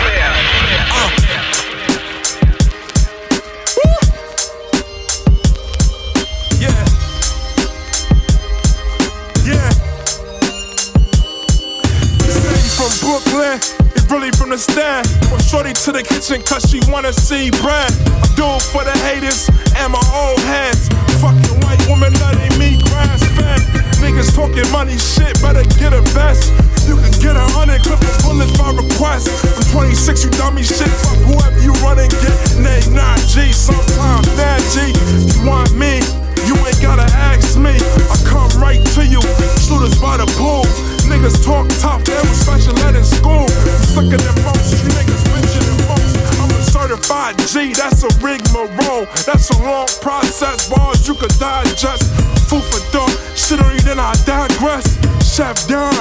clear. Uh. Yeah. From Brooklyn, it really from the. From shorty to the kitchen, cause she wanna see bread. I do it for the haters and my old heads. Fucking white woman letting me grass fed. Niggas talking money shit, better certified G, that's a rigmarole. That's a long process, bars you could digest. Food for thought, shit on you, then I digress. Chef Don.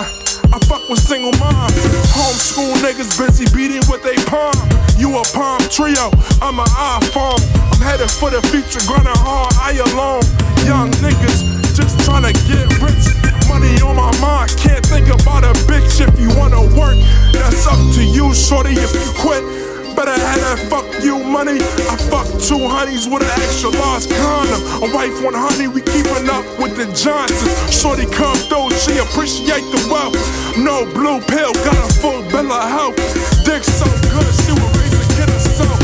I fuck with single mom. Homeschool niggas busy beating with they palm. You a Palm Treo, I'm an iPhone. I'm headed for the future, grinding hard, I alone. Young niggas just tryna get rich. Money on my mind, can't think about a bitch if you wanna work. That's up to you, shorty, if you quit. Better have that fuck you money. I fuck two honeys with an extra large condom. A wife, one honey, we keeping up with the Johnsons. Shorty come through, she appreciate the wealth. No blue pill, got a full bill of health. Dick so good, she would raise to kid herself.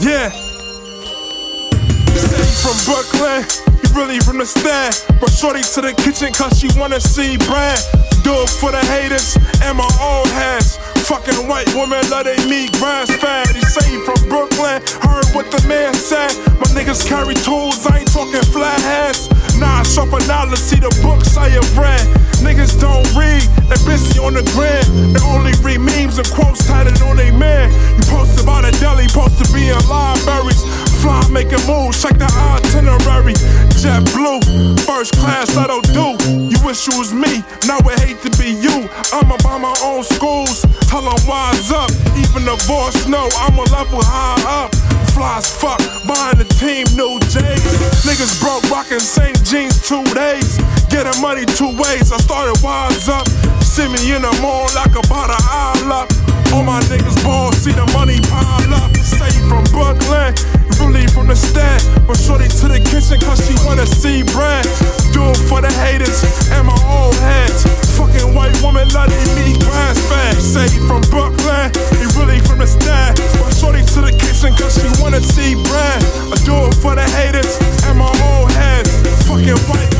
Yeah. Say from Brooklyn, really from the stand. But shorty to the kitchen cause she wanna see bread. Do it for the haters and my old heads. Fucking white woman love they meat grass fed. He say he from Brooklyn, heard what the man said. My niggas carry tools, I ain't talking flat heads. Nah, sharper knowledge, see the books I have read. Niggas don't read, they busy on the grid. They only read memes and quotes tatted on they man. You posted about a deli, supposed to be in libraries. Fly making moves, check the itinerary. First class, that'll do. You wish it was me, now it hate to be you. I'ma buy my own schools, tell them wise up. Even the boss know I'm a level high up. Fly as fuck, buying the team new J's. Niggas broke, rocking same jeans two days. Getting money two ways, I started wise up. See me in the mall like about an aisle up. All my niggas ball, see the money pile up. Say from Brooklyn, really from the stand. But shorty to the kitchen cause she wanna see bread for the haters and my old heads. Fucking white woman letting me grass fast. Say he from Brooklyn, he really from the stand. But shorty to the kitchen cause she wanna see bread. I do it for the haters and my old heads. Fucking white